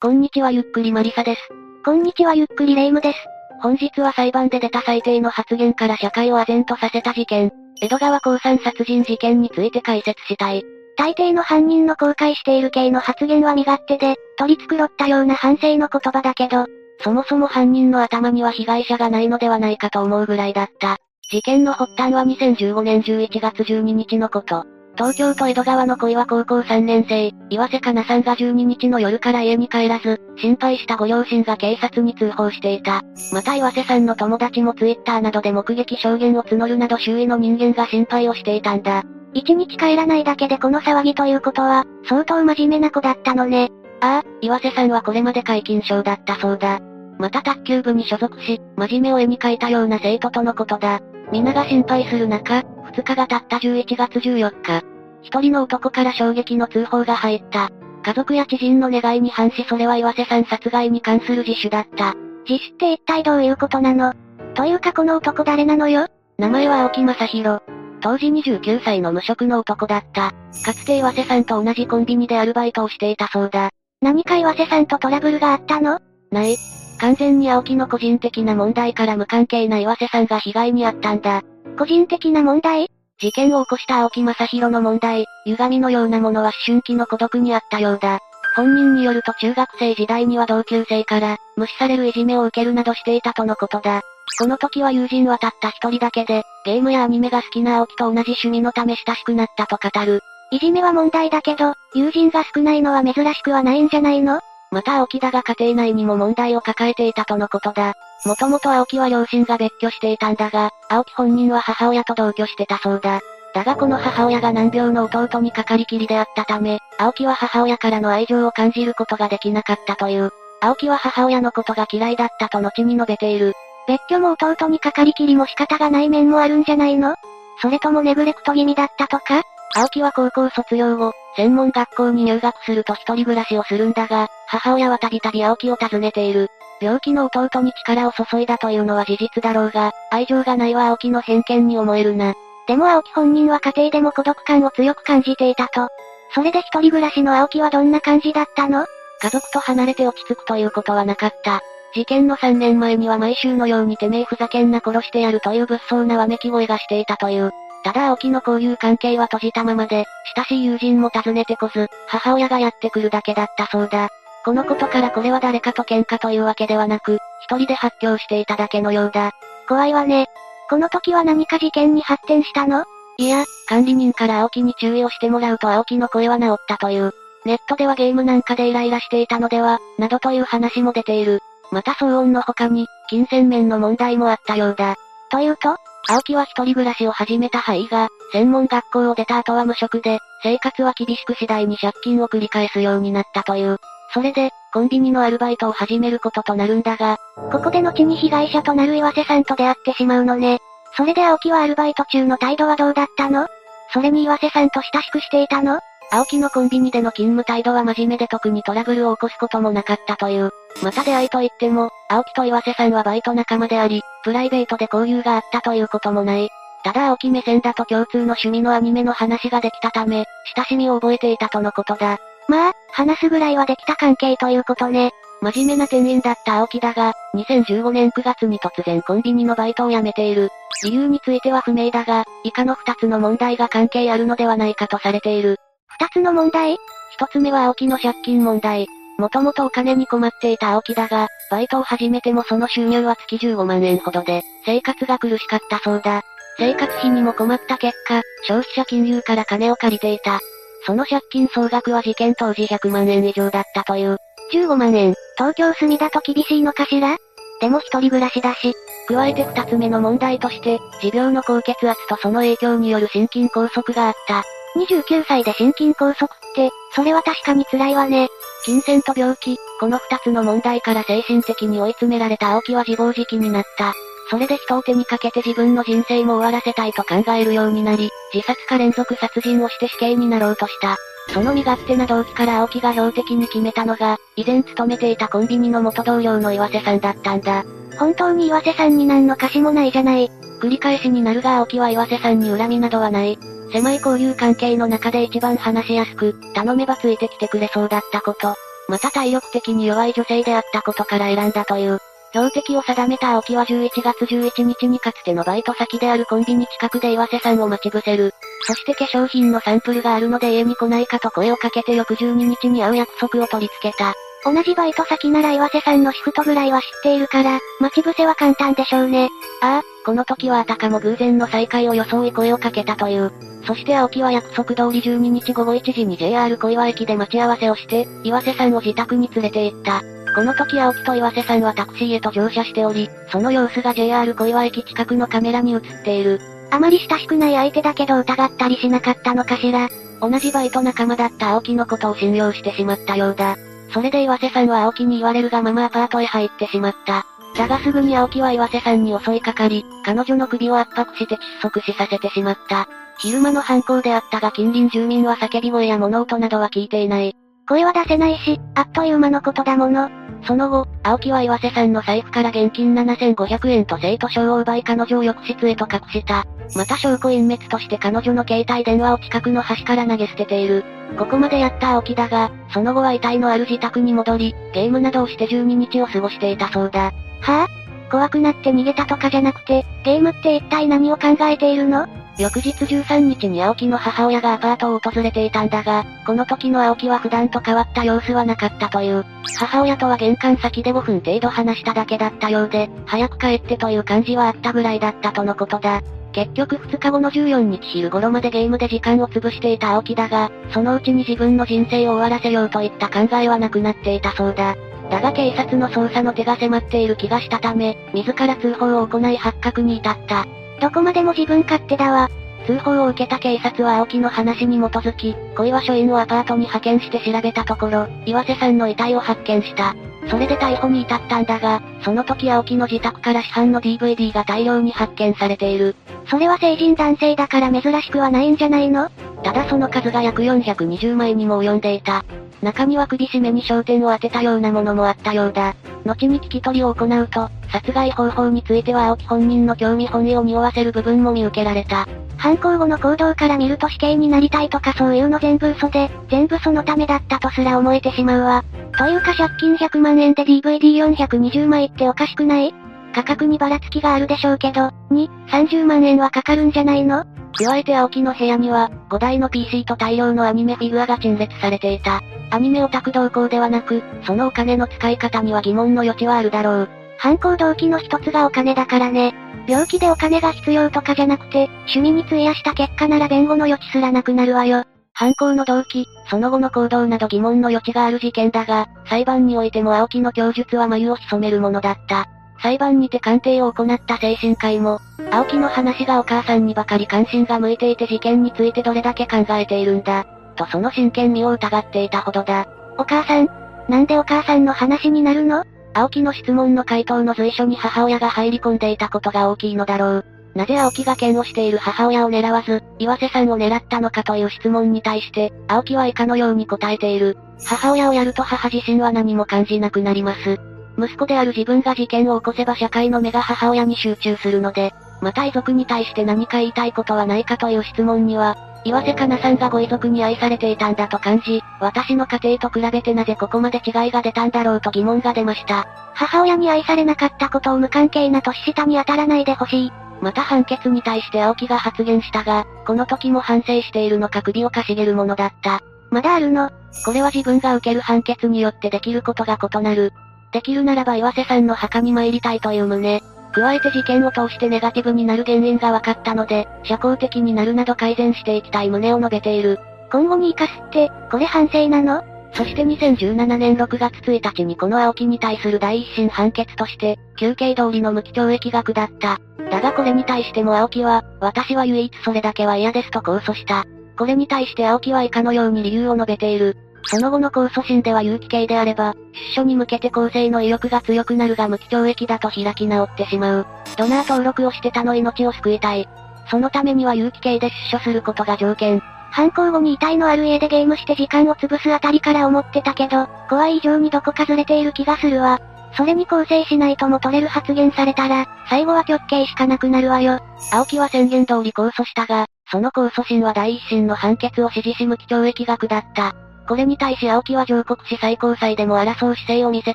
こんにちはゆっくりマリサです。こんにちはゆっくりレイムです。本日は裁判で出た最低の発言から社会を唖然とさせた事件、江戸川高山殺人事件について解説したい。大抵の犯人の公開している系の発言は身勝手で、取り繕ったような反省の言葉だけど、そもそも犯人の頭には被害者がないのではないかと思うぐらいだった。事件の発端は2015年11月12日のこと。東京都江戸川の恋は高校3年生、岩瀬かなさんが12日の夜から家に帰らず、心配したご両親が警察に通報していた。また岩瀬さんの友達もツイッターなどで目撃証言を募るなど周囲の人間が心配をしていたんだ。一日帰らないだけでこの騒ぎということは、相当真面目な子だったのね。ああ、岩瀬さんはこれまで解禁症だったそうだ。また卓球部に所属し、真面目を絵に描いたような生徒とのことだ。皆が心配する中、2日が経った11月14日、一人の男から衝撃の通報が入った。家族や知人の願いに反しそれは岩瀬さん殺害に関する自首だった。自首って一体どういうことなの？というかこの男誰なのよ？名前は青木正宏。当時29歳の無職の男だった。かつて岩瀬さんと同じコンビニでアルバイトをしていたそうだ。何か岩瀬さんとトラブルがあったの？ない。完全に青木の個人的な問題から無関係な岩瀬さんが被害に遭ったんだ。個人的な問題？事件を起こした青木正宏の問題、歪みのようなものは思春期の孤独にあったようだ。本人によると中学生時代には同級生から、無視されるいじめを受けるなどしていたとのことだ。この時は友人はたった一人だけで、ゲームやアニメが好きな青木と同じ趣味のため親しくなったと語る。いじめは問題だけど、友人が少ないのは珍しくはないんじゃないの？また青木だが家庭内にも問題を抱えていたとのことだ。もともと青木は両親が別居していたんだが、青木本人は母親と同居してたそうだ。だがこの母親が難病の弟にかかりきりであったため、青木は母親からの愛情を感じることができなかったという。青木は母親のことが嫌いだったと後に述べている。別居も弟にかかりきりも仕方がない面もあるんじゃないの？それともネグレクト気味だったとか？青木は高校卒業後、専門学校に入学すると一人暮らしをするんだが、母親はたびたび青木を訪ねている。病気の弟に力を注いだというのは事実だろうが、愛情がないは青木の偏見に思えるな。でも青木本人は家庭でも孤独感を強く感じていたと。それで一人暮らしの青木はどんな感じだったの？家族と離れて落ち着くということはなかった。事件の3年前には毎週のようにてめえふざけんな殺してやるという物騒なわめき声がしていたという。ただ青木の交友関係は閉じたままで、親しい友人も訪ねてこず、母親がやってくるだけだったそうだ。このことからこれは誰かと喧嘩というわけではなく、一人で発狂していただけのようだ。怖いわね。この時は何か事件に発展したの？いや、管理人から青木に注意をしてもらうと青木の声は治ったという。ネットではゲームなんかでイライラしていたのでは、などという話も出ている。また騒音の他に、金銭面の問題もあったようだ。というと？青木は一人暮らしを始めた範囲が、専門学校を出た後は無職で、生活は厳しく次第に借金を繰り返すようになったという。それで、コンビニのアルバイトを始めることとなるんだが、ここで後に被害者となる岩瀬さんと出会ってしまうのね。それで青木はアルバイト中の態度はどうだったの？それに岩瀬さんと親しくしていたの？青木のコンビニでの勤務態度は真面目で特にトラブルを起こすこともなかったという。また出会いといっても、青木と岩瀬さんはバイト仲間であり、プライベートで交流があったということもない。ただ青木目線だと共通の趣味のアニメの話ができたため、親しみを覚えていたとのことだ。まあ、話すぐらいはできた関係ということね。真面目な店員だった青木だが、2015年9月に突然コンビニのバイトを辞めている。理由については不明だが、以下の2つの問題が関係あるのではないかとされている。2つの問題 ?1 つ目は青木の借金問題。もともとお金に困っていた青木だが、バイトを始めてもその収入は月15万円ほどで、生活が苦しかったそうだ。生活費にも困った結果、消費者金融から金を借りていた。その借金総額は事件当時100万円以上だったという。15万円、東京住みだと厳しいのかしら？でも一人暮らしだし。加えて二つ目の問題として、持病の高血圧とその影響による心筋梗塞があった。29歳で心筋梗塞って、それは確かに辛いわね。金銭と病気、この二つの問題から精神的に追い詰められた青木は自暴自棄になった。それで人を手にかけて自分の人生も終わらせたいと考えるようになり、自殺か連続殺人をして死刑になろうとした。その身勝手な動機から青木が標的に決めたのが、以前勤めていたコンビニの元同僚の岩瀬さんだったんだ。本当に岩瀬さんに何の貸しもないじゃない。繰り返しになるが青木は岩瀬さんに恨みなどはない。狭い交流関係の中で一番話しやすく、頼めばついてきてくれそうだったこと。また体力的に弱い女性であったことから選んだという。標的を定めた青木は11月11日にかつてのバイト先であるコンビニ近くで岩瀬さんを待ち伏せる。そして化粧品のサンプルがあるので家に来ないかと声をかけて翌12日に会う約束を取り付けた。同じバイト先なら岩瀬さんのシフトぐらいは知っているから、待ち伏せは簡単でしょうね。ああ、この時はあたかも偶然の再会を装い声をかけたという。そして青木は約束通り12日午後1時に JR 小岩駅で待ち合わせをして、岩瀬さんを自宅に連れて行った。この時青木と岩瀬さんはタクシーへと乗車しており、その様子が JR 小岩駅近くのカメラに映っている。あまり親しくない相手だけど疑ったりしなかったのかしら。同じバイト仲間だった青木のことを信用してしまったようだ。それで岩瀬さんは青木に言われるがままアパートへ入ってしまった。だがすぐに青木は岩瀬さんに襲いかかり、彼女の首を圧迫して窒息死させてしまった。昼間の犯行であったが近隣住民は叫び声や物音などは聞いていない。声は出せないし、あっという間のことだもの。その後、青木は岩瀬さんの財布から現金7500円と生徒証を奪い彼女を浴室へと隠した。また証拠隠滅として彼女の携帯電話を近くの橋から投げ捨てている。ここまでやった青木だが、その後は遺体のある自宅に戻り、ゲームなどをして12日を過ごしていたそうだ。はぁ、あ、怖くなって逃げたとかじゃなくて、ゲームって一体何を考えているの？翌日13日に青木の母親がアパートを訪れていたんだが、この時の青木は普段と変わった様子はなかったという。母親とは玄関先で5分程度話しただけだったようで、早く帰ってという感じはあったぐらいだったとのことだ。結局2日後の14日昼頃までゲームで時間を潰していた青木だが、そのうちに自分の人生を終わらせようといった考えはなくなっていたそうだ。だが警察の捜査の手が迫っている気がしたため、自ら通報を行い発覚に至った。どこまでも自分勝手だわ。通報を受けた警察は青木の話に基づき、小岩署員をアパートに派遣して調べたところ、岩瀬さんの遺体を発見した。それで逮捕に至ったんだが、その時青木の自宅から市販の DVD が大量に発見されている。それは成人男性だから珍しくはないんじゃないの？ただその数が約420枚にも及んでいた。中には首絞めに焦点を当てたようなものもあったようだ。後に聞き取りを行うと、殺害方法については青木本人の興味本位を匂わせる部分も見受けられた。犯行後の行動から見ると死刑になりたいとかそういうの全部嘘で、全部そのためだったとすら思えてしまうわ。というか借金100万円で DVD420 枚っておかしくない？価格にばらつきがあるでしょうけど、2、30万円はかかるんじゃないの？加えて青木の部屋には、5台の PC と大量のアニメフィギュアが陳列されていた。アニメオタク同行ではなく、そのお金の使い方には疑問の余地はあるだろう。犯行動機の一つがお金だからね。病気でお金が必要とかじゃなくて、趣味に費やした結果なら弁護の余地すらなくなるわよ。犯行の動機、その後の行動など疑問の余地がある事件だが、裁判においても青木の供述は眉を潜めるものだった。裁判にて鑑定を行った精神科医も、青木の話がお母さんにばかり関心が向いていて事件についてどれだけ考えているんだ、とその真剣味を疑っていたほどだ。お母さんなんでお母さんの話になるの？青木の質問の回答の随所に母親が入り込んでいたことが大きいのだろう。なぜ青木が剣をしている母親を狙わず、岩瀬さんを狙ったのかという質問に対して、青木は以下のように答えている。母親をやると母自身は何も感じなくなります。息子である自分が事件を起こせば社会の目が母親に集中するので、また遺族に対して何か言いたいことはないかという質問には、岩瀬かなさんがご遺族に愛されていたんだと感じ、私の家庭と比べてなぜここまで違いが出たんだろうと疑問が出ました。母親に愛されなかったことを無関係な年下に当たらないでほしい。また判決に対して青木が発言したが、この時も反省しているのか首をかしげるものだった。まだあるのこれは自分が受ける判決によってできることが異なる。できるならば岩瀬さんの墓に参りたいという旨。加えて事件を通してネガティブになる原因が分かったので、社交的になるなど改善していきたい旨を述べている。今後に活かすって、これ反省なの？そして2017年6月1日にこの青木に対する第一審判決として、休憩通りの無期懲役が下った。だがこれに対しても青木は、私は唯一それだけは嫌ですと控訴した。これに対して青木は以下のように理由を述べている。その後の控訴審では有期刑であれば、出所に向けて更生の意欲が強くなるが無期懲役だと開き直ってしまう。ドナー登録をして他の命を救いたい。そのためには有期刑で出所することが条件。犯行後に遺体のある家でゲームして時間を潰すあたりから思ってたけど、怖い以上にどこかずれている気がするわ。それに構成しないとも取れる発言されたら、最後は極刑しかなくなるわよ。青木は宣言通り控訴したが、その控訴審は第一審の判決を支持し無期懲役が下った。これに対し青木は上告し最高裁でも争う姿勢を見せ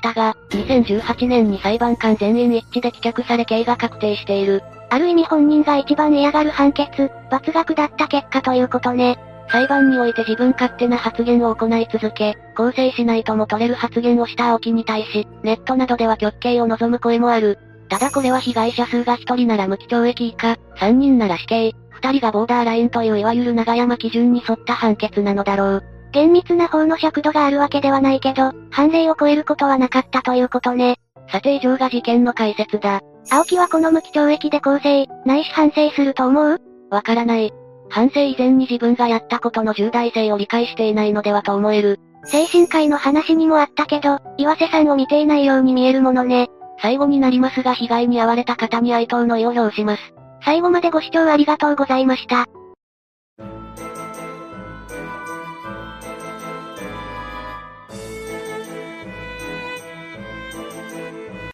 たが、2018年に裁判官全員一致で棄却され刑が確定している。ある意味本人が一番嫌がる判決、罰が下った結果ということね。裁判において自分勝手な発言を行い続け、構成しないとも取れる発言をした青木に対し、ネットなどでは極刑を望む声もある。ただこれは被害者数が1人なら無期懲役以下、3人なら死刑、2人がボーダーラインといういわゆる長山基準に沿った判決なのだろう。厳密な法の尺度があるわけではないけど、判例を超えることはなかったということね。さて以上が事件の解説だ。青木はこの無期懲役で構成、ないし反省すると思う？わからない。反省以前に自分がやったことの重大性を理解していないのではと思える。精神科医の話にもあったけど、岩瀬さんを見ていないように見えるものね。最後になりますが被害に遭われた方に哀悼の意を表します。最後までご視聴ありがとうございました。